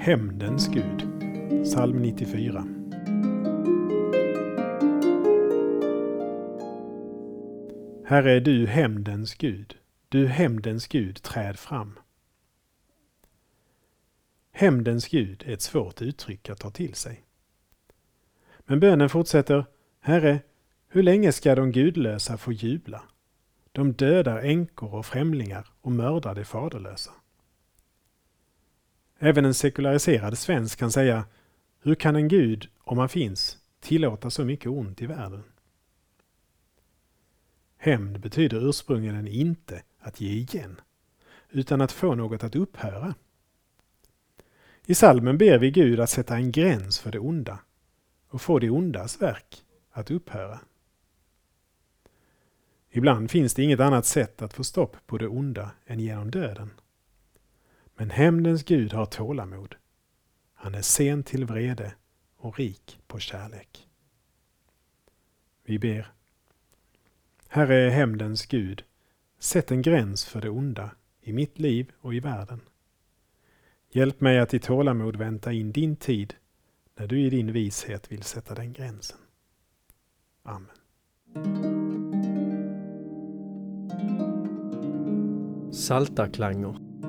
Hämndens Gud, psalm 94. Herre är du hämndens Gud, du hämndens Gud, träd fram. Hämndens Gud är ett svårt uttryck att ta till sig. Men bönen fortsätter, Herre, hur länge ska de gudlösa få jubla? De dödar änkor och främlingar och mördar de faderlösa. Även en sekulariserad svensk kan säga, hur kan en gud, om han finns, tillåta så mycket ont i världen? Hämnd betyder ursprungligen inte att ge igen, utan att få något att upphöra. I salmen ber vi Gud att sätta en gräns för det onda och få det ondas verk att upphöra. Ibland finns det inget annat sätt att få stopp på det onda än genom döden. Men hämndens Gud har tålamod. Han är sen till vrede och rik på kärlek. Vi ber. Herre är hämndens Gud, sätt en gräns för det onda i mitt liv och i världen. Hjälp mig att i tålamod vänta in din tid när du i din vishet vill sätta den gränsen. Amen. Saltarklanger